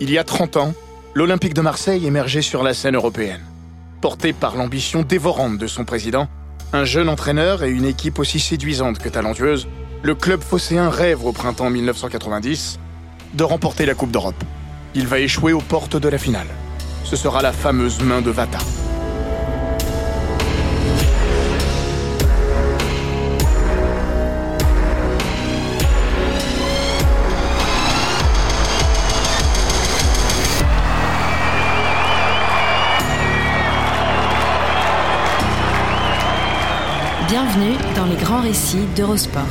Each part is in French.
Il y a 30 ans, l'Olympique de Marseille émergeait sur la scène européenne. Porté par l'ambition dévorante de son président, un jeune entraîneur et une équipe aussi séduisante que talentueuse, le club phocéen rêve au printemps 1990 de remporter la Coupe d'Europe. Il va échouer aux portes de la finale. Ce sera la fameuse main de Vata. Bienvenue dans les grands récits d'Eurosport.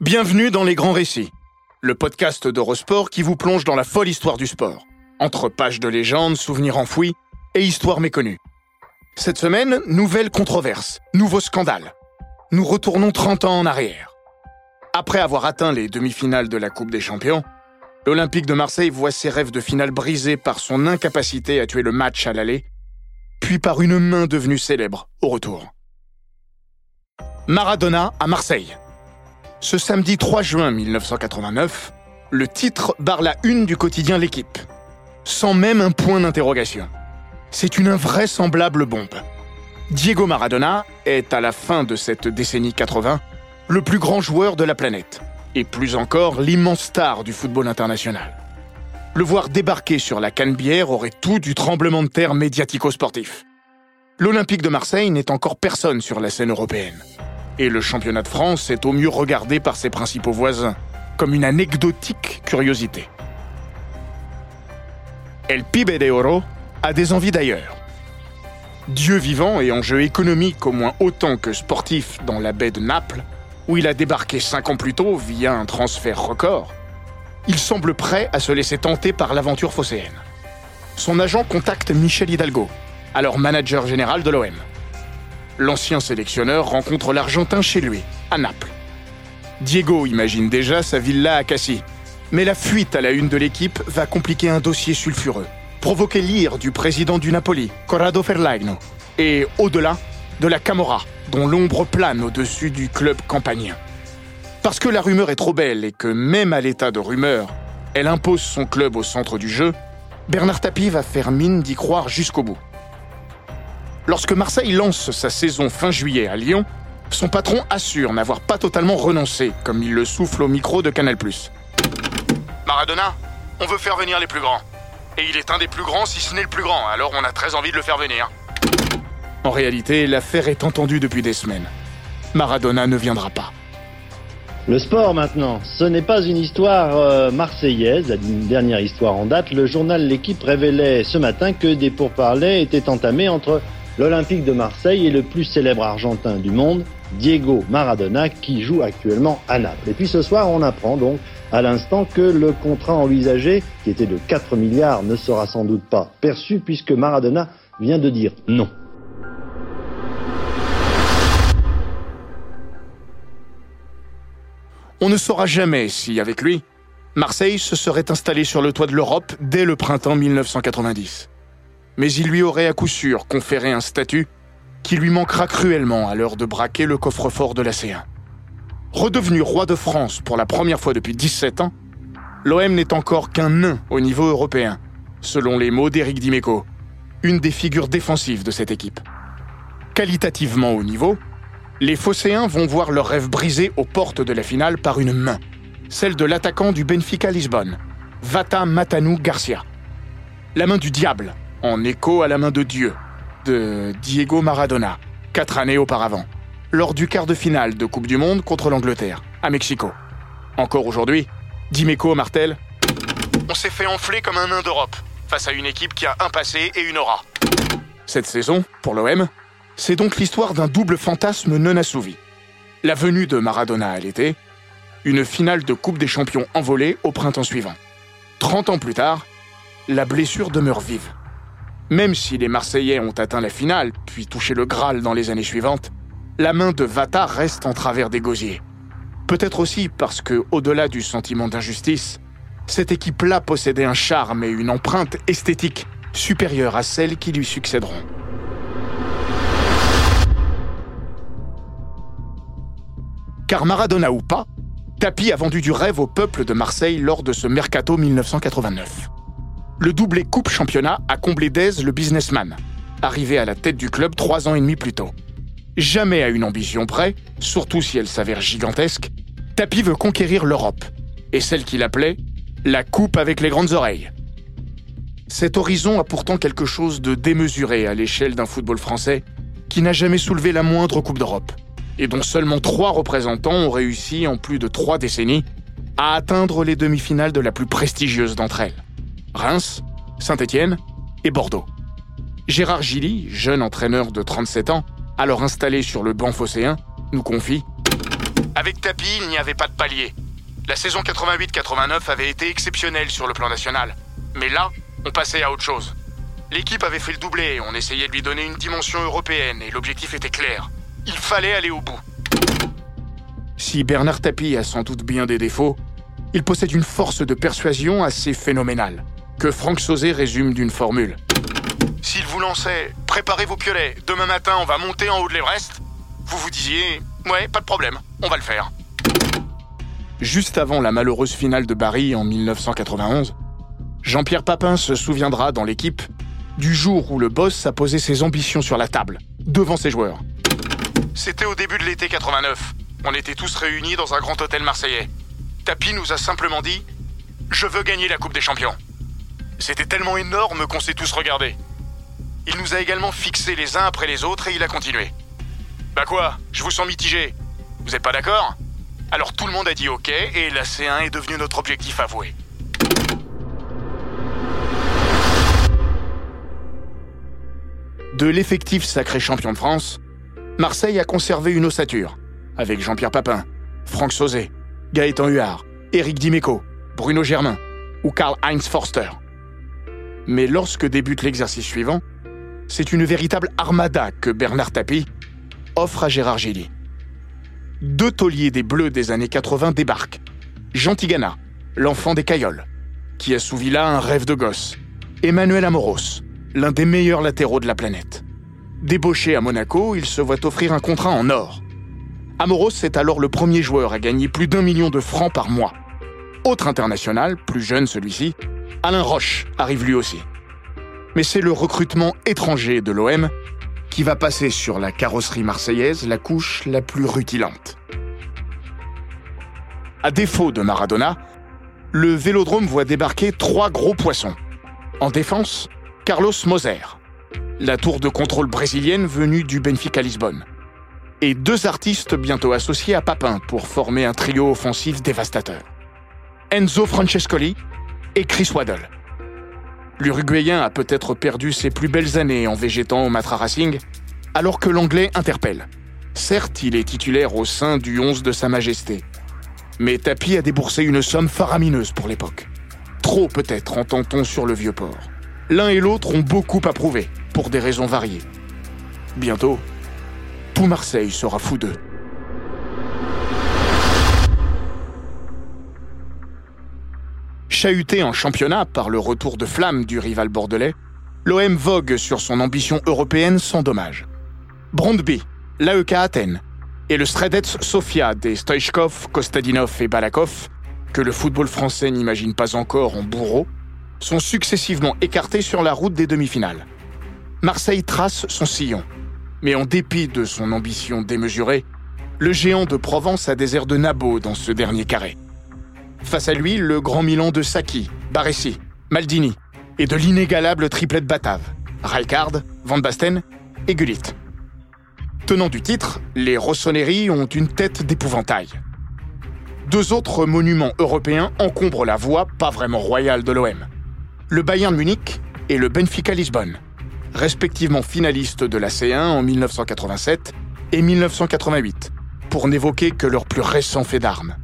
Bienvenue dans les grands récits, le podcast d'Eurosport qui vous plonge dans la folle histoire du sport, entre pages de légendes, souvenirs enfouis et histoires méconnues. Cette semaine, nouvelle controverse, nouveau scandale. Nous retournons 30 ans en arrière. Après avoir atteint les demi-finales de la Coupe des Champions, l'Olympique de Marseille voit ses rêves de finale brisés par son incapacité à tuer le match à l'aller, puis par une main devenue célèbre au retour. Maradona à Marseille. Ce samedi 3 juin 1989, le titre barre la une du quotidien L'équipe, sans même un point d'interrogation. C'est une invraisemblable bombe. Diego Maradona est, à la fin de cette décennie 80, le plus grand joueur de la planète, et plus encore l'immense star du football international. Le voir débarquer sur la Canebière aurait tout du tremblement de terre médiatico-sportif. L'Olympique de Marseille n'est encore personne sur la scène européenne. Et le championnat de France est au mieux regardé par ses principaux voisins, comme une anecdotique curiosité. El Pibe de Oro a des envies d'ailleurs. Dieu vivant et en jeu économique au moins autant que sportif dans la baie de Naples, où il a débarqué cinq ans plus tôt via un transfert record, il semble prêt à se laisser tenter par l'aventure phocéenne. Son agent contacte Michel Hidalgo, alors manager général de l'OM. L'ancien sélectionneur rencontre l'Argentin chez lui, à Naples. Diego imagine déjà sa villa à Cassis, mais la fuite à la une de l'équipe va compliquer un dossier sulfureux, provoquer l'ire du président du Napoli, Corrado Ferlagno, et au-delà, de la Camorra, dont l'ombre plane au-dessus du club campagnien. Parce que la rumeur est trop belle et que même à l'état de rumeur, elle impose son club au centre du jeu, Bernard Tapie va faire mine d'y croire jusqu'au bout. Lorsque Marseille lance sa saison fin juillet à Lyon, son patron assure n'avoir pas totalement renoncé, comme il le souffle au micro de Canal+. Maradona, on veut faire venir les plus grands. Et il est un des plus grands si ce n'est le plus grand, alors on a très envie de le faire venir. En réalité, l'affaire est entendue depuis des semaines. Maradona ne viendra pas. Le sport maintenant, ce n'est pas une histoire euh, marseillaise, la dernière histoire en date. Le journal L'équipe révélait ce matin que des pourparlers étaient entamés entre l'Olympique de Marseille et le plus célèbre argentin du monde, Diego Maradona, qui joue actuellement à Naples. Et puis ce soir, on apprend donc à l'instant que le contrat envisagé, qui était de 4 milliards, ne sera sans doute pas perçu puisque Maradona vient de dire non. On ne saura jamais si, avec lui, Marseille se serait installé sur le toit de l'Europe dès le printemps 1990. Mais il lui aurait à coup sûr conféré un statut qui lui manquera cruellement à l'heure de braquer le coffre-fort de la C1. Redevenu roi de France pour la première fois depuis 17 ans, l'OM n'est encore qu'un nain au niveau européen, selon les mots d'Éric Dimeco, une des figures défensives de cette équipe. Qualitativement au niveau, les Phocéens vont voir leur rêve brisé aux portes de la finale par une main, celle de l'attaquant du Benfica Lisbonne, Vata Matanou Garcia. La main du diable, en écho à la main de Dieu, de Diego Maradona, quatre années auparavant, lors du quart de finale de Coupe du Monde contre l'Angleterre, à Mexico. Encore aujourd'hui, Dimeco Martel On s'est fait enfler comme un nain d'Europe, face à une équipe qui a un passé et une aura. Cette saison, pour l'OM, c'est donc l'histoire d'un double fantasme non assouvi. La venue de Maradona à l'été, une finale de Coupe des Champions envolée au printemps suivant. 30 ans plus tard, la blessure demeure vive. Même si les Marseillais ont atteint la finale, puis touché le Graal dans les années suivantes, la main de Vata reste en travers des gosiers. Peut-être aussi parce que, au-delà du sentiment d'injustice, cette équipe-là possédait un charme et une empreinte esthétique supérieure à celles qui lui succéderont. Car Maradona ou pas, Tapi a vendu du rêve au peuple de Marseille lors de ce mercato 1989. Le doublé Coupe Championnat a comblé d'aise le businessman, arrivé à la tête du club trois ans et demi plus tôt. Jamais à une ambition près, surtout si elle s'avère gigantesque, Tapi veut conquérir l'Europe, et celle qu'il appelait la coupe avec les grandes oreilles. Cet horizon a pourtant quelque chose de démesuré à l'échelle d'un football français qui n'a jamais soulevé la moindre Coupe d'Europe, et dont seulement trois représentants ont réussi en plus de trois décennies à atteindre les demi-finales de la plus prestigieuse d'entre elles. Reims, Saint-Étienne et Bordeaux. Gérard Gilly, jeune entraîneur de 37 ans, alors installé sur le banc phocéen, nous confie Avec Tapi, il n'y avait pas de palier. La saison 88-89 avait été exceptionnelle sur le plan national. Mais là, on passait à autre chose. L'équipe avait fait le doublé, on essayait de lui donner une dimension européenne et l'objectif était clair. Il fallait aller au bout. Si Bernard Tapie a sans doute bien des défauts, il possède une force de persuasion assez phénoménale, que Franck Sauzé résume d'une formule. S'il vous lançait Préparez vos piolets, demain matin on va monter en haut de l'Everest, vous vous disiez Ouais, pas de problème, on va le faire. Juste avant la malheureuse finale de Paris en 1991, Jean-Pierre Papin se souviendra dans l'équipe du jour où le boss a posé ses ambitions sur la table, devant ses joueurs. C'était au début de l'été 89. On était tous réunis dans un grand hôtel marseillais. Tapi nous a simplement dit Je veux gagner la Coupe des Champions. C'était tellement énorme qu'on s'est tous regardés. Il nous a également fixés les uns après les autres et il a continué. Bah quoi Je vous sens mitigé. Vous êtes pas d'accord? Alors tout le monde a dit OK et la C1 est devenue notre objectif avoué. De l'effectif sacré champion de France, Marseille a conservé une ossature, avec Jean-Pierre Papin, Franck Sauzet, Gaëtan Huard, Éric Dimeco, Bruno Germain ou Karl-Heinz Forster. Mais lorsque débute l'exercice suivant, c'est une véritable armada que Bernard Tapie offre à Gérard Gilly. Deux tauliers des Bleus des années 80 débarquent. Jean Tigana, l'enfant des Cailloles, qui assouvit là un rêve de gosse. Emmanuel Amoros, l'un des meilleurs latéraux de la planète. Débauché à Monaco, il se voit offrir un contrat en or. Amoros est alors le premier joueur à gagner plus d'un million de francs par mois. Autre international, plus jeune celui-ci, Alain Roche arrive lui aussi. Mais c'est le recrutement étranger de l'OM qui va passer sur la carrosserie marseillaise la couche la plus rutilante. À défaut de Maradona, le vélodrome voit débarquer trois gros poissons. En défense, Carlos Moser, la tour de contrôle brésilienne venue du Benfica Lisbonne, et deux artistes bientôt associés à Papin pour former un trio offensif dévastateur. Enzo Francescoli et Chris Waddle. L'Uruguayen a peut-être perdu ses plus belles années en végétant au Matra Racing, alors que l'Anglais interpelle. Certes, il est titulaire au sein du 11 de Sa Majesté, mais Tapi a déboursé une somme faramineuse pour l'époque. Trop peut-être, entend-on sur le vieux port. L'un et l'autre ont beaucoup à prouver, pour des raisons variées. Bientôt, tout Marseille sera fou d'eux. Chahuté en championnat par le retour de flamme du rival bordelais, l'OM vogue sur son ambition européenne sans dommage. Brondby, l'AEK Athènes et le Stredets Sofia des Stoichkov, Kostadinov et Balakov, que le football français n'imagine pas encore en bourreau, sont successivement écartés sur la route des demi-finales. Marseille trace son sillon, mais en dépit de son ambition démesurée, le géant de Provence a des airs de Nabo dans ce dernier carré. Face à lui, le grand Milan de Sacchi, Baresi, Maldini et de l'inégalable triplette batave, Rijkaard, Van Basten et Gullit. Tenant du titre, les Rossoneri ont une tête d'épouvantail. deux autres monuments européens encombrent la voie pas vraiment royale de l'OM. Le Bayern Munich et le Benfica Lisbonne, respectivement finalistes de la C1 en 1987 et 1988, pour n'évoquer que leur plus récent fait d'armes.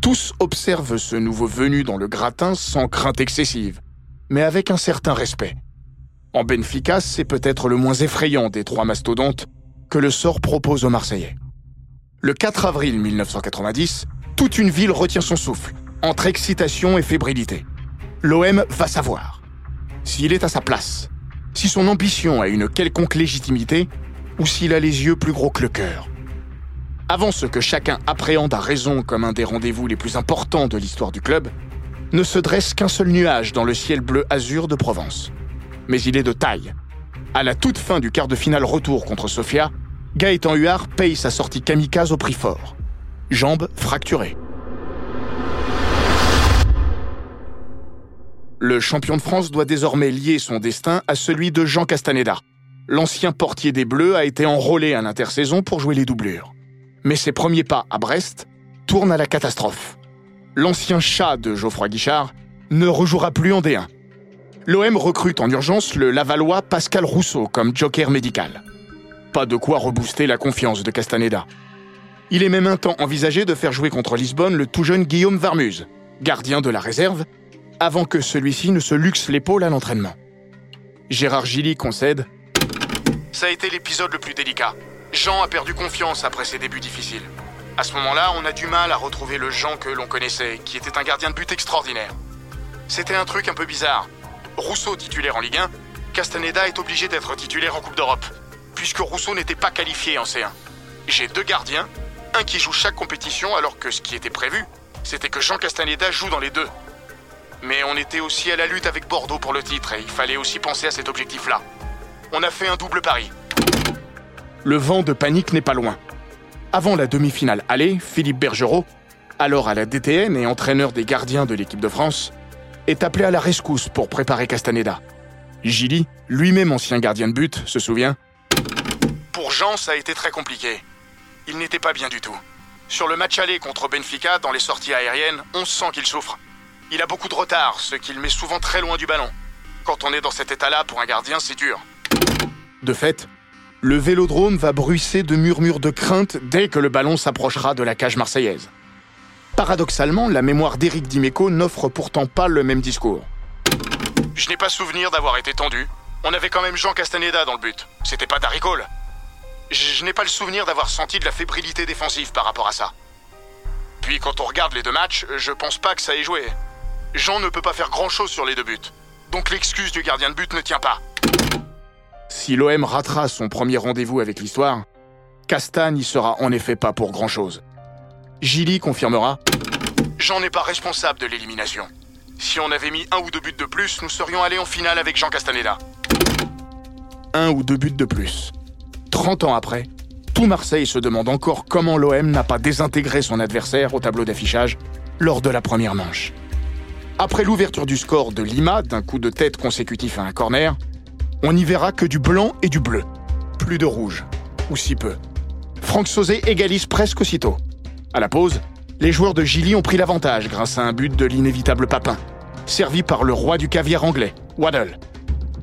Tous observent ce nouveau venu dans le gratin sans crainte excessive, mais avec un certain respect. En Benfica, c'est peut-être le moins effrayant des trois mastodontes que le sort propose aux Marseillais. Le 4 avril 1990, toute une ville retient son souffle, entre excitation et fébrilité. L'OM va savoir s'il est à sa place, si son ambition a une quelconque légitimité, ou s'il a les yeux plus gros que le cœur. Avant ce que chacun appréhende à raison comme un des rendez-vous les plus importants de l'histoire du club, ne se dresse qu'un seul nuage dans le ciel bleu azur de Provence. Mais il est de taille. À la toute fin du quart de finale retour contre Sofia, Gaëtan Huard paye sa sortie kamikaze au prix fort. Jambes fracturées. Le champion de France doit désormais lier son destin à celui de Jean Castaneda. L'ancien portier des Bleus a été enrôlé à l'intersaison pour jouer les doublures. Mais ses premiers pas à Brest tournent à la catastrophe. L'ancien chat de Geoffroy Guichard ne rejouera plus en D1. L'OM recrute en urgence le Lavallois Pascal Rousseau comme joker médical. Pas de quoi rebooster la confiance de Castaneda. Il est même un temps envisagé de faire jouer contre Lisbonne le tout jeune Guillaume Varmuse, gardien de la réserve, avant que celui-ci ne se luxe l'épaule à l'entraînement. Gérard Gilly concède Ça a été l'épisode le plus délicat. Jean a perdu confiance après ses débuts difficiles. À ce moment-là, on a du mal à retrouver le Jean que l'on connaissait, qui était un gardien de but extraordinaire. C'était un truc un peu bizarre. Rousseau titulaire en Ligue 1, Castaneda est obligé d'être titulaire en Coupe d'Europe, puisque Rousseau n'était pas qualifié en C1. J'ai deux gardiens, un qui joue chaque compétition alors que ce qui était prévu, c'était que Jean Castaneda joue dans les deux. Mais on était aussi à la lutte avec Bordeaux pour le titre et il fallait aussi penser à cet objectif-là. On a fait un double pari. Le vent de panique n'est pas loin. Avant la demi-finale aller, Philippe Bergerot, alors à la DTN et entraîneur des gardiens de l'équipe de France, est appelé à la rescousse pour préparer Castaneda. Gilly, lui-même ancien gardien de but, se souvient Pour Jean, ça a été très compliqué. Il n'était pas bien du tout. Sur le match aller contre Benfica, dans les sorties aériennes, on sent qu'il souffre. Il a beaucoup de retard, ce qui le met souvent très loin du ballon. Quand on est dans cet état-là, pour un gardien, c'est dur. De fait, le vélodrome va bruisser de murmures de crainte dès que le ballon s'approchera de la cage marseillaise. Paradoxalement, la mémoire d'Éric Dimeco n'offre pourtant pas le même discours. Je n'ai pas souvenir d'avoir été tendu. On avait quand même Jean Castaneda dans le but. C'était pas Darry Cole. Je n'ai pas le souvenir d'avoir senti de la fébrilité défensive par rapport à ça. Puis quand on regarde les deux matchs, je pense pas que ça ait joué. Jean ne peut pas faire grand-chose sur les deux buts. Donc l'excuse du gardien de but ne tient pas. Si l'OM ratera son premier rendez-vous avec l'histoire, Castan n'y sera en effet pas pour grand-chose. Gilly confirmera Jean n'est pas responsable de l'élimination. Si on avait mis un ou deux buts de plus, nous serions allés en finale avec Jean Castaneda. Un ou deux buts de plus. 30 ans après, tout Marseille se demande encore comment l'OM n'a pas désintégré son adversaire au tableau d'affichage lors de la première manche. Après l'ouverture du score de Lima d'un coup de tête consécutif à un corner, on n'y verra que du blanc et du bleu. Plus de rouge, ou si peu. Franck Sauzé égalise presque aussitôt. À la pause, les joueurs de Gilly ont pris l'avantage grâce à un but de l'inévitable Papin, servi par le roi du caviar anglais, Waddle.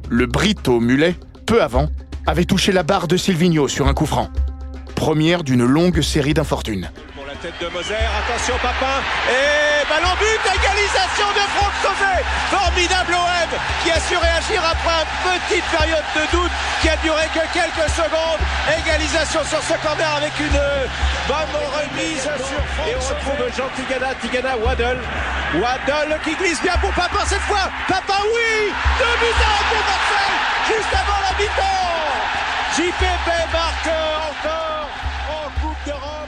Le Brito Mulet, peu avant, avait touché la barre de Silvino sur un coup franc. Première d'une longue série d'infortunes tête de Moser, attention Papin, et ballon but, égalisation de Franck Sauvé Formidable OM qui a su réagir après une petite période de doute qui a duré que quelques secondes. Égalisation sur ce corner avec une bonne remise sur Franck Et on retrouve Jean Tigana, Tigana, Waddle. Waddle qui glisse bien pour Papin cette fois. Papin, oui Deux buts à pour Marseille juste avant la mi-temps. JPP marque encore en Coupe d'Europe.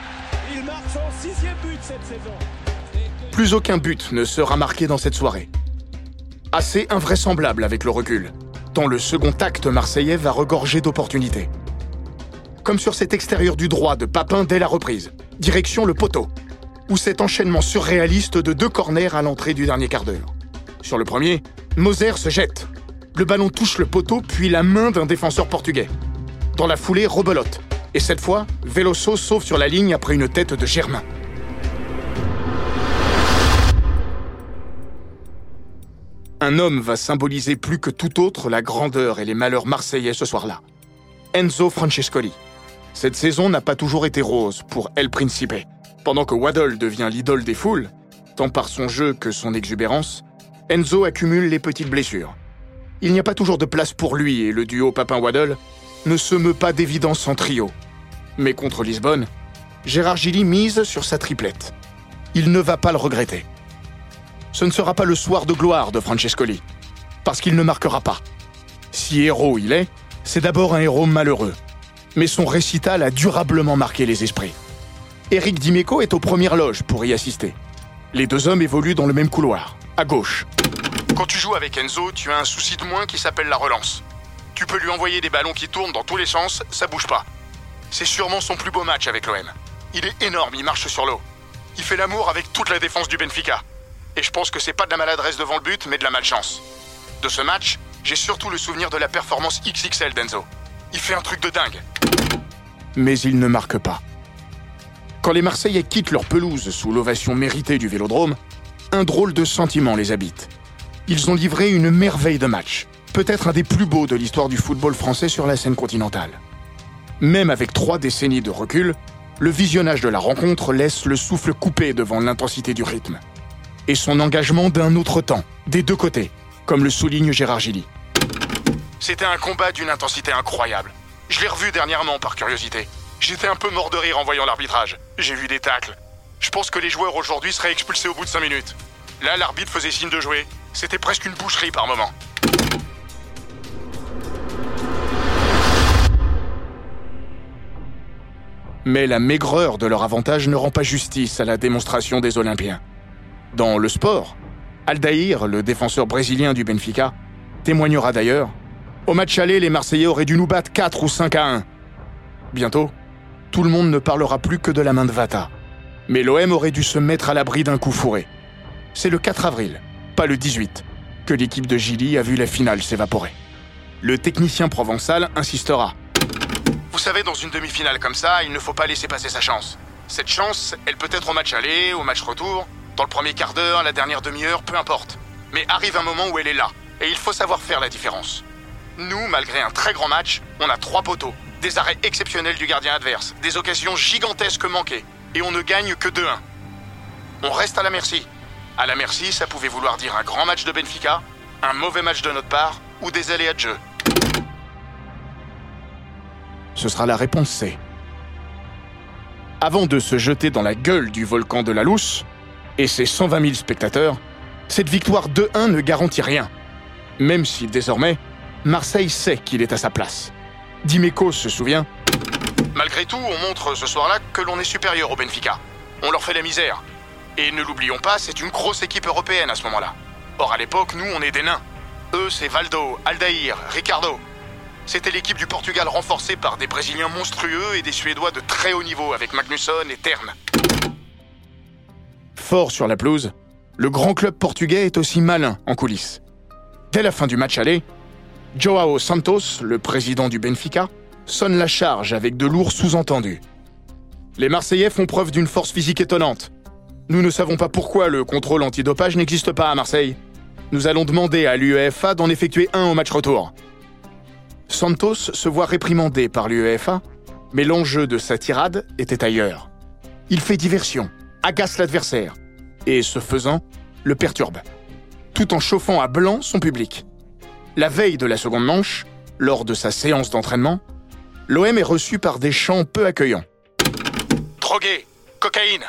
Plus aucun but ne sera marqué dans cette soirée. Assez invraisemblable avec le recul, tant le second acte marseillais va regorger d'opportunités. Comme sur cet extérieur du droit de Papin dès la reprise, direction le poteau, ou cet enchaînement surréaliste de deux corners à l'entrée du dernier quart d'heure. Sur le premier, Moser se jette. Le ballon touche le poteau puis la main d'un défenseur portugais. Dans la foulée, rebelote. Et cette fois, Veloso sauve sur la ligne après une tête de Germain. Un homme va symboliser plus que tout autre la grandeur et les malheurs marseillais ce soir-là. Enzo Francescoli. Cette saison n'a pas toujours été rose pour El Principe. Pendant que Waddle devient l'idole des foules, tant par son jeu que son exubérance, Enzo accumule les petites blessures. Il n'y a pas toujours de place pour lui et le duo Papin-Waddle ne se meut pas d'évidence en trio. Mais contre Lisbonne, Gérard Gilly mise sur sa triplette. Il ne va pas le regretter. Ce ne sera pas le soir de gloire de Francescoli, parce qu'il ne marquera pas. Si héros il est, c'est d'abord un héros malheureux. Mais son récital a durablement marqué les esprits. Eric Dimeco est aux premières loges pour y assister. Les deux hommes évoluent dans le même couloir, à gauche. Quand tu joues avec Enzo, tu as un souci de moins qui s'appelle la relance. Tu peux lui envoyer des ballons qui tournent dans tous les sens, ça bouge pas. C'est sûrement son plus beau match avec l'OM. Il est énorme, il marche sur l'eau. Il fait l'amour avec toute la défense du Benfica. Et je pense que c'est pas de la maladresse devant le but, mais de la malchance. De ce match, j'ai surtout le souvenir de la performance XXL d'Enzo. Il fait un truc de dingue. Mais il ne marque pas. Quand les Marseillais quittent leur pelouse sous l'ovation méritée du Vélodrome, un drôle de sentiment les habite. Ils ont livré une merveille de match, peut-être un des plus beaux de l'histoire du football français sur la scène continentale. Même avec trois décennies de recul, le visionnage de la rencontre laisse le souffle coupé devant l'intensité du rythme. Et son engagement d'un autre temps, des deux côtés, comme le souligne Gérard Gilly. C'était un combat d'une intensité incroyable. Je l'ai revu dernièrement par curiosité. J'étais un peu mort de rire en voyant l'arbitrage. J'ai vu des tacles. Je pense que les joueurs aujourd'hui seraient expulsés au bout de 5 minutes. Là, l'arbitre faisait signe de jouer. C'était presque une boucherie par moment. Mais la maigreur de leur avantage ne rend pas justice à la démonstration des Olympiens. Dans le sport, Aldair, le défenseur brésilien du Benfica, témoignera d'ailleurs Au match aller, les Marseillais auraient dû nous battre 4 ou 5 à 1. Bientôt, tout le monde ne parlera plus que de la main de Vata. Mais l'OM aurait dû se mettre à l'abri d'un coup fourré. C'est le 4 avril, pas le 18, que l'équipe de Gilly a vu la finale s'évaporer. Le technicien provençal insistera. Vous savez, dans une demi-finale comme ça, il ne faut pas laisser passer sa chance. Cette chance, elle peut être au match aller, au match retour, dans le premier quart d'heure, la dernière demi-heure, peu importe. Mais arrive un moment où elle est là, et il faut savoir faire la différence. Nous, malgré un très grand match, on a trois poteaux, des arrêts exceptionnels du gardien adverse, des occasions gigantesques manquées, et on ne gagne que 2-1. On reste à la merci. À la merci, ça pouvait vouloir dire un grand match de Benfica, un mauvais match de notre part, ou des aléas de jeu. Ce sera la réponse C. Avant de se jeter dans la gueule du volcan de la Lousse, et ses 120 000 spectateurs, cette victoire 2-1 ne garantit rien. Même si désormais, Marseille sait qu'il est à sa place. Dimeco se souvient Malgré tout, on montre ce soir-là que l'on est supérieur au Benfica. On leur fait la misère. Et ne l'oublions pas, c'est une grosse équipe européenne à ce moment-là. Or, à l'époque, nous, on est des nains. Eux, c'est Valdo, Aldair, Ricardo. C'était l'équipe du Portugal renforcée par des Brésiliens monstrueux et des Suédois de très haut niveau avec Magnusson et Terne. Fort sur la pelouse, le grand club portugais est aussi malin en coulisses. Dès la fin du match aller, Joao Santos, le président du Benfica, sonne la charge avec de lourds sous-entendus. Les Marseillais font preuve d'une force physique étonnante. Nous ne savons pas pourquoi le contrôle antidopage n'existe pas à Marseille. Nous allons demander à l'UEFA d'en effectuer un au match retour. Santos se voit réprimandé par l'UEFA, mais l'enjeu de sa tirade était ailleurs. Il fait diversion, agace l'adversaire, et ce faisant, le perturbe, tout en chauffant à blanc son public. La veille de la seconde manche, lors de sa séance d'entraînement, l'OM est reçu par des chants peu accueillants. Drogué, cocaïne,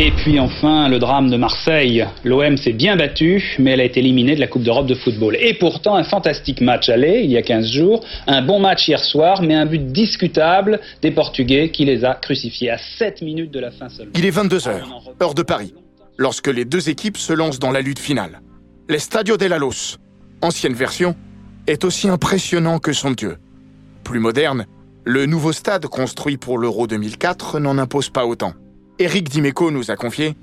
Et puis enfin, le drame de Marseille. L'OM s'est bien battu, mais elle a été éliminée de la Coupe d'Europe de football. Et pourtant, un fantastique match aller, il y a 15 jours, un bon match hier soir, mais un but discutable des Portugais qui les a crucifiés à 7 minutes de la fin seulement. Il est 22h, heure de Paris, lorsque les deux équipes se lancent dans la lutte finale. L'Estadio de la Los, ancienne version, est aussi impressionnant que somptueux. Plus moderne, le nouveau stade construit pour l'Euro 2004 n'en impose pas autant. Eric Dimeco nous a confié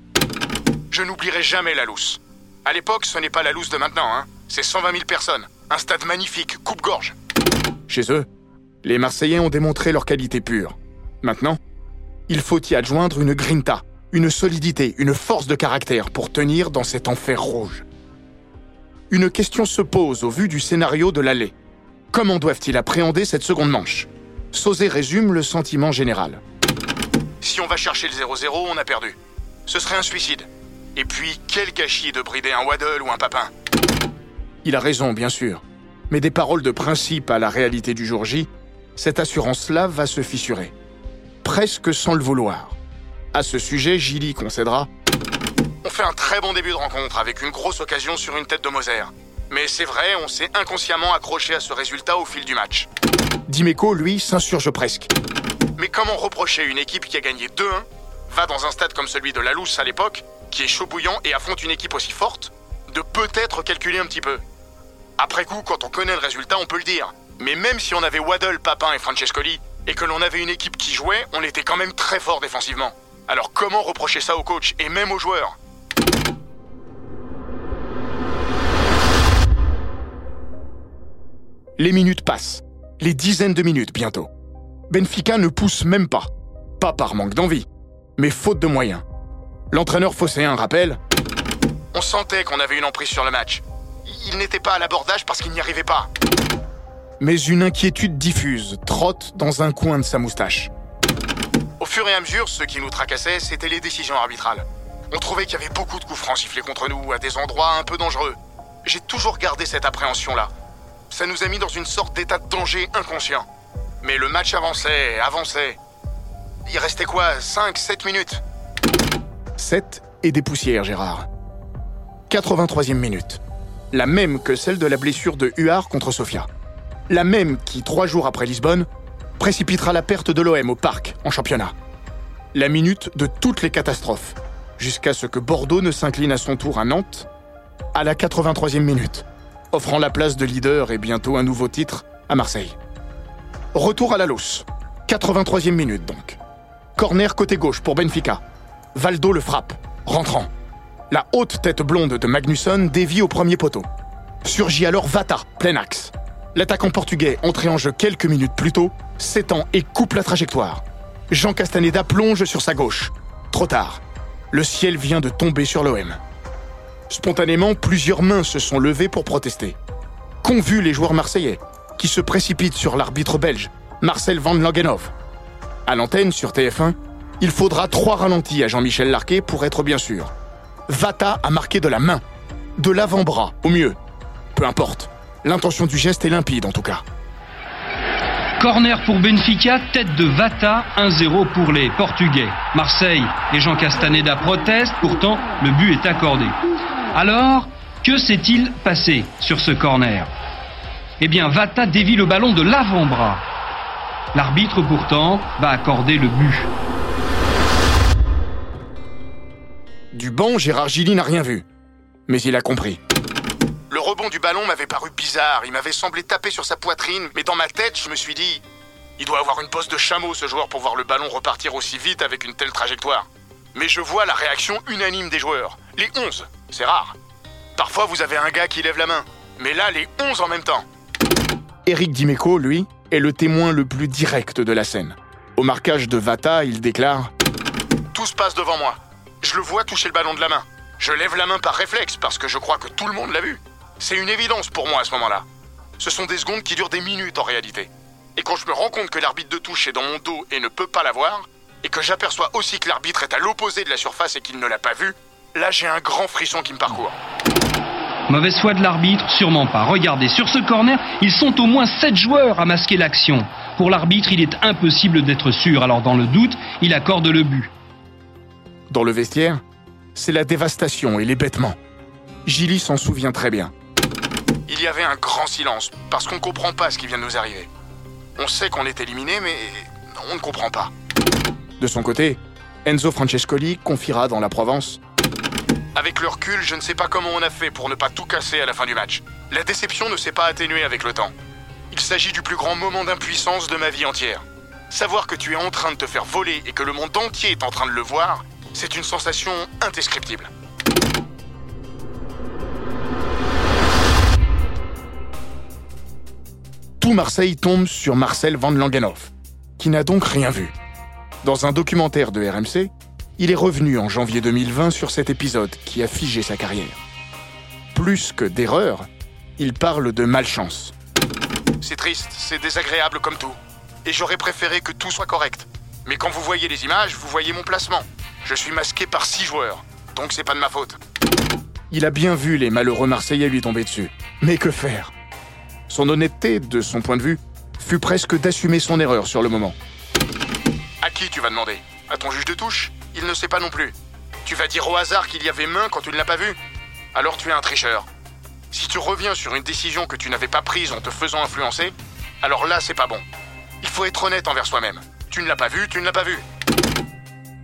Je n'oublierai jamais la Lousse. À l'époque, ce n'est pas la Lousse de maintenant, hein. C'est 120 000 personnes. Un stade magnifique, coupe-gorge. Chez eux, les Marseillais ont démontré leur qualité pure. Maintenant, il faut y adjoindre une grinta, une solidité, une force de caractère pour tenir dans cet enfer rouge. Une question se pose au vu du scénario de l'aller. Comment doivent-ils appréhender cette seconde manche? Sauzé résume le sentiment général. Si on va chercher le 0-0, on a perdu. Ce serait un suicide. Et puis, quel gâchis de brider un Waddle ou un Papin. Il a raison, bien sûr. Mais des paroles de principe à la réalité du jour J, cette assurance-là va se fissurer. Presque sans le vouloir. À ce sujet, Gilly concédera. On fait un très bon début de rencontre avec une grosse occasion sur une tête de Moser. Mais c'est vrai, on s'est inconsciemment accroché à ce résultat au fil du match. Dimeco, lui, s'insurge presque. Mais comment reprocher une équipe qui a gagné 2-1, va dans un stade comme celui de la Lousse à l'époque, qui est chaud bouillant et affronte une équipe aussi forte, de peut-être calculer un petit peu Après coup, quand on connaît le résultat, on peut le dire. Mais même si on avait Waddle, Papin et Francescoli, et que l'on avait une équipe qui jouait, on était quand même très fort défensivement. Alors comment reprocher ça au coach et même aux joueurs? Les minutes passent. Les dizaines de minutes bientôt. Benfica ne pousse même pas. Pas par manque d'envie, mais faute de moyens. L'entraîneur phocéen rappelle On sentait qu'on avait une emprise sur le match. Il n'était pas à l'abordage parce qu'il n'y arrivait pas. Mais une inquiétude diffuse trotte dans un coin de sa moustache. Au fur et à mesure, ce qui nous tracassait, c'était les décisions arbitrales. On trouvait qu'il y avait beaucoup de coups francs sifflés contre nous, à des endroits un peu dangereux. J'ai toujours gardé cette appréhension-là. Ça nous a mis dans une sorte d'état de danger inconscient. Mais le match avançait, avançait. Il restait quoi 5, 7 minutes? 7 et des poussières, Gérard. 83e minute. La même que celle de la blessure de Huard contre Sofia. La même qui, trois jours après Lisbonne, précipitera la perte de l'OM au parc en championnat. La minute de toutes les catastrophes, jusqu'à ce que Bordeaux ne s'incline à son tour à Nantes à la 83e minute, offrant la place de leader et bientôt un nouveau titre à Marseille. Retour à la Losse, 83e minute donc. Corner côté gauche pour Benfica. Valdo le frappe, rentrant. La haute tête blonde de Magnusson dévie au premier poteau. Surgit alors Vata, plein axe. L'attaquant portugais, entré en jeu quelques minutes plus tôt, s'étend et coupe la trajectoire. Jean Castaneda plonge sur sa gauche. Trop tard. Le ciel vient de tomber sur l'OM. Spontanément, plusieurs mains se sont levées pour protester. Vu les joueurs marseillais, qui se précipitent sur l'arbitre belge, Marcel Van Langenhoff. À l'antenne, sur TF1, il faudra trois ralentis à Jean-Michel Larquet pour être bien sûr. Vata a marqué de la main, de l'avant-bras, au mieux. Peu importe. L'intention du geste est limpide en tout cas. Corner pour Benfica, tête de Vata, 1-0 pour les Portugais. Marseille et Jean Castaneda protestent, pourtant le but est accordé. Alors, que s'est-il passé sur ce corner? Eh bien, Vata dévie le ballon de l'avant-bras. L'arbitre pourtant va accorder le but. Du banc, Gérard Gilly n'a rien vu. Mais il a compris. Le rebond du ballon m'avait paru bizarre, il m'avait semblé taper sur sa poitrine, mais dans ma tête, je me suis dit, il doit avoir une poste de chameau ce joueur pour voir le ballon repartir aussi vite avec une telle trajectoire. Mais je vois la réaction unanime des joueurs. Les 11, c'est rare. Parfois vous avez un gars qui lève la main, mais là les 11 en même temps. Eric Dimeco, lui, est le témoin le plus direct de la scène. Au marquage de Vata, il déclare Tout se passe devant moi. Je le vois toucher le ballon de la main. Je lève la main par réflexe parce que je crois que tout le monde l'a vu. C'est une évidence pour moi à ce moment-là. Ce sont des secondes qui durent des minutes en réalité. Et quand je me rends compte que l'arbitre de touche est dans mon dos et ne peut pas la voir, et que j'aperçois aussi que l'arbitre est à l'opposé de la surface et qu'il ne l'a pas vue, là j'ai un grand frisson qui me parcourt. Mauvaise foi de l'arbitre Sûrement pas. Regardez, sur ce corner, ils sont au moins 7 joueurs à masquer l'action. Pour l'arbitre, il est impossible d'être sûr, alors dans le doute, il accorde le but. Dans le vestiaire, c'est la dévastation et l'hébétement. Gilly s'en souvient très bien. Il y avait un grand silence, parce qu'on ne comprend pas ce qui vient de nous arriver. On sait qu'on est éliminé, mais on ne comprend pas. De son côté, Enzo Francescoli confiera dans la Provence. Avec le recul, je ne sais pas comment on a fait pour ne pas tout casser à la fin du match. La déception ne s'est pas atténuée avec le temps. Il s'agit du plus grand moment d'impuissance de ma vie entière. Savoir que tu es en train de te faire voler et que le monde entier est en train de le voir, c'est une sensation indescriptible. Tout Marseille tombe sur Marcel Van Langenhoff, qui n'a donc rien vu. Dans un documentaire de RMC, Il est revenu en janvier 2020 sur cet épisode qui a figé sa carrière. Plus que d'erreur, il parle de malchance. C'est triste, c'est désagréable comme tout. Et j'aurais préféré que tout soit correct. Mais quand vous voyez les images, vous voyez mon placement. Je suis masqué par six joueurs, donc c'est pas de ma faute. Il a bien vu les malheureux Marseillais lui tomber dessus. Mais que faire? Son honnêteté, de son point de vue, fut presque d'assumer son erreur sur le moment. À qui tu vas demander? À ton juge de touche? Il ne sait pas non plus. Tu vas dire au hasard qu'il y avait main quand tu ne l'as pas vu Alors tu es un tricheur. Si tu reviens sur une décision que tu n'avais pas prise en te faisant influencer, alors là c'est pas bon. Il faut être honnête envers soi-même. Tu ne l'as pas vu, tu ne l'as pas vu.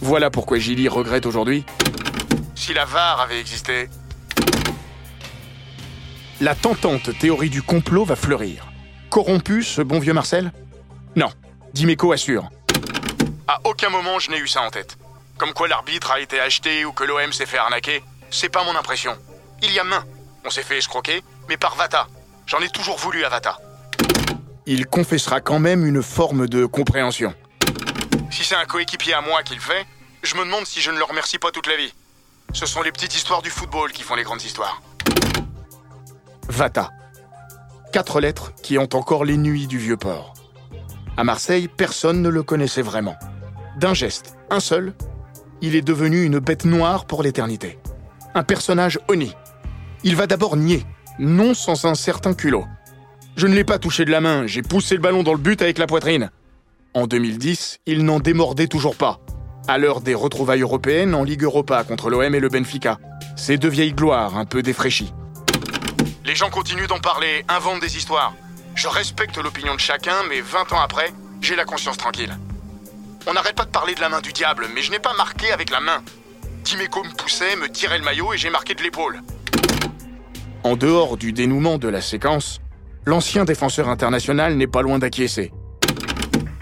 Voilà pourquoi Gilly regrette aujourd'hui. Si la VAR avait existé, La tentante théorie du complot va fleurir. Corrompu, ce bon vieux Marcel? Non, Dimeco assure. à aucun moment je n'ai eu ça en tête. Comme quoi l'arbitre a été acheté ou que l'OM s'est fait arnaquer, c'est pas mon impression. Il y a main. On s'est fait escroquer, mais par Vata. J'en ai toujours voulu à Vata. Il confessera quand même une forme de compréhension. Si c'est un coéquipier à moi qui le fait, je me demande si je ne le remercie pas toute la vie. Ce sont les petites histoires du football qui font les grandes histoires. Vata. Quatre lettres qui ont encore les nuits du vieux port. À Marseille, personne ne le connaissait vraiment. D'un geste, un seul, il est devenu une bête noire pour l'éternité. Un personnage honni. Il va d'abord nier, non sans un certain culot. Je ne l'ai pas touché de la main, j'ai poussé le ballon dans le but avec la poitrine. En 2010, il n'en démordait toujours pas. À l'heure des retrouvailles européennes en Ligue Europa contre l'OM et le Benfica. Ces deux vieilles gloires un peu défraîchies. Les gens continuent d'en parler, inventent des histoires. Je respecte l'opinion de chacun, mais 20 ans après, j'ai la conscience tranquille. On n'arrête pas de parler de la main du diable, mais je n'ai pas marqué avec la main. Timeco me poussait, me tirait le maillot et j'ai marqué de l'épaule. En dehors du dénouement de la séquence, l'ancien défenseur international n'est pas loin d'acquiescer.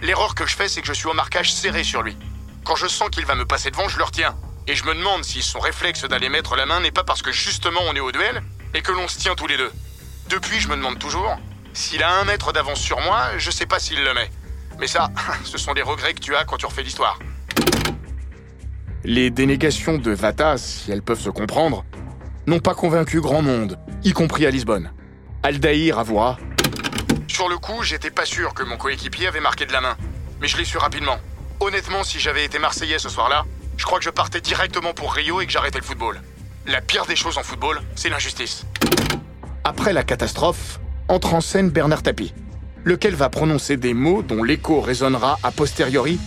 L'erreur que je fais, c'est que je suis au marquage serré sur lui. Quand je sens qu'il va me passer devant, je le retiens. Et je me demande si son réflexe d'aller mettre la main n'est pas parce que justement on est au duel et que l'on se tient tous les deux. Depuis, je me demande toujours, s'il a un mètre d'avance sur moi, je sais pas s'il le met. Mais ça, ce sont les regrets que tu as quand tu refais l'histoire. Les dénégations de Vata, si elles peuvent se comprendre, n'ont pas convaincu grand monde, y compris à Lisbonne. Aldaïr avouera Sur le coup, j'étais pas sûr que mon coéquipier avait marqué de la main. Mais je l'ai su rapidement. Honnêtement, si j'avais été Marseillais ce soir-là, je crois que je partais directement pour Rio et que j'arrêtais le football. La pire des choses en football, c'est l'injustice. Après la catastrophe, entre en scène Bernard Tapie, lequel va prononcer des mots dont l'écho résonnera a posteriori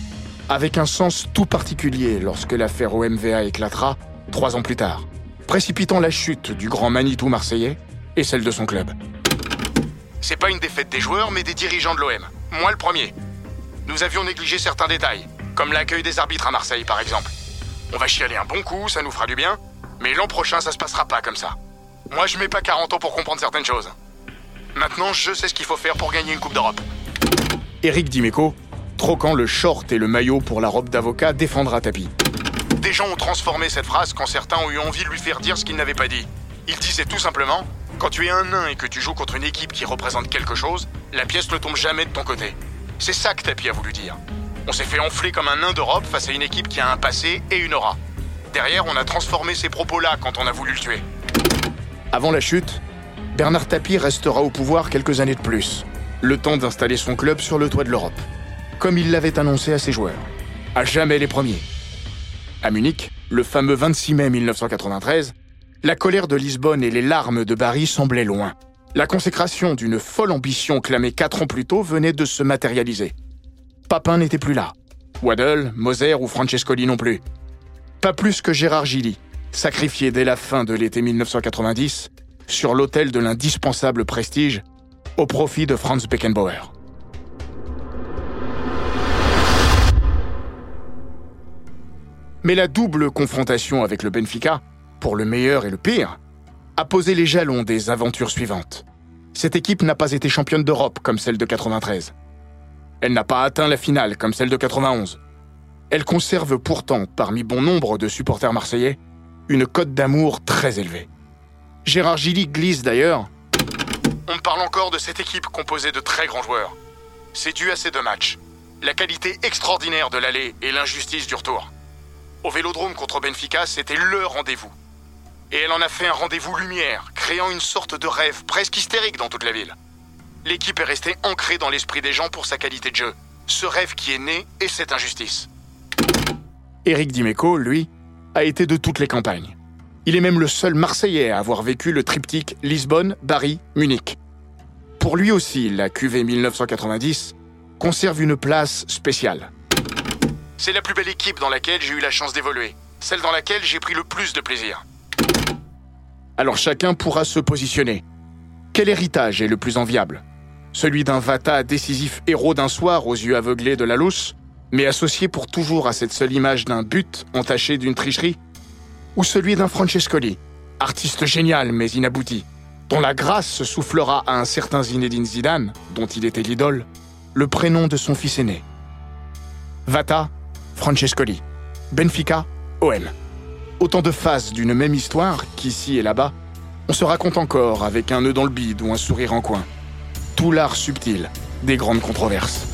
avec un sens tout particulier lorsque l'affaire OMVA éclatera trois ans plus tard, précipitant la chute du grand Manitou marseillais et celle de son club. C'est pas une défaite des joueurs, mais des dirigeants de l'OM. Moi le premier. Nous avions négligé certains détails, comme l'accueil des arbitres à Marseille par exemple. On va chialer un bon coup, ça nous fera du bien, mais l'an prochain ça se passera pas comme ça. Moi je mets pas 40 ans pour comprendre certaines choses. Maintenant je sais ce qu'il faut faire pour gagner une Coupe d'Europe. Éric Dimeco, troquant le short et le maillot pour la robe d'avocat, défendra Tapie. Des gens ont transformé cette phrase quand certains ont eu envie de lui faire dire ce qu'il n'avait pas dit. Il disait tout simplement Quand tu es un nain et que tu joues contre une équipe qui représente quelque chose, la pièce ne tombe jamais de ton côté. C'est ça que Tapi a voulu dire. On s'est fait enfler comme un nain d'Europe face à une équipe qui a un passé et une aura. Derrière, on a transformé ces propos-là quand on a voulu le tuer. Avant la chute, Bernard Tapie restera au pouvoir quelques années de plus, le temps d'installer son club sur le toit de l'Europe, comme il l'avait annoncé à ses joueurs. À jamais les premiers. À Munich, le fameux 26 mai 1993, la colère de Lisbonne et les larmes de Bari semblaient loin. La consécration d'une folle ambition clamée quatre ans plus tôt venait de se matérialiser. Papin n'était plus là. Waddle, Moser ou Francescoli non plus. Pas plus que Gérard Gilly, sacrifié dès la fin de l'été 1990 sur l'autel de l'indispensable prestige au profit de Franz Beckenbauer. Mais la double confrontation avec le Benfica, pour le meilleur et le pire, a posé les jalons des aventures suivantes. Cette équipe n'a pas été championne d'Europe comme celle de 93. Elle n'a pas atteint la finale comme celle de 91. Elle conserve pourtant, parmi bon nombre de supporters marseillais, une cote d'amour très élevée. Gérard Gilly glisse d'ailleurs On parle encore de cette équipe composée de très grands joueurs. C'est dû à ces deux matchs. La qualité extraordinaire de l'aller et l'injustice du retour. Au vélodrome contre Benfica, c'était le rendez-vous. Et elle en a fait un rendez-vous lumière, créant une sorte de rêve presque hystérique dans toute la ville. L'équipe est restée ancrée dans l'esprit des gens pour sa qualité de jeu. Ce rêve qui est né et cette injustice. Éric Dimeco, lui, a été de toutes les campagnes. Il est même le seul Marseillais à avoir vécu le triptyque Lisbonne, Paris, Munich. Pour lui aussi, la QV 1990 conserve une place spéciale. C'est la plus belle équipe dans laquelle j'ai eu la chance d'évoluer, celle dans laquelle j'ai pris le plus de plaisir. Alors chacun pourra se positionner. Quel héritage est le plus enviable? Celui d'un Vata décisif héros d'un soir aux yeux aveuglés de la lousse, mais associé pour toujours à cette seule image d'un but entaché d'une tricherie? Ou celui d'un Francescoli, artiste génial mais inabouti, dont la grâce soufflera à un certain Zinedine Zidane, dont il était l'idole, le prénom de son fils aîné Vata, Francescoli. Benfica, OM. Autant de phases d'une même histoire qu'ici et là-bas, on se raconte encore avec un nœud dans le bide ou un sourire en coin. Tout l'art subtil des grandes controverses.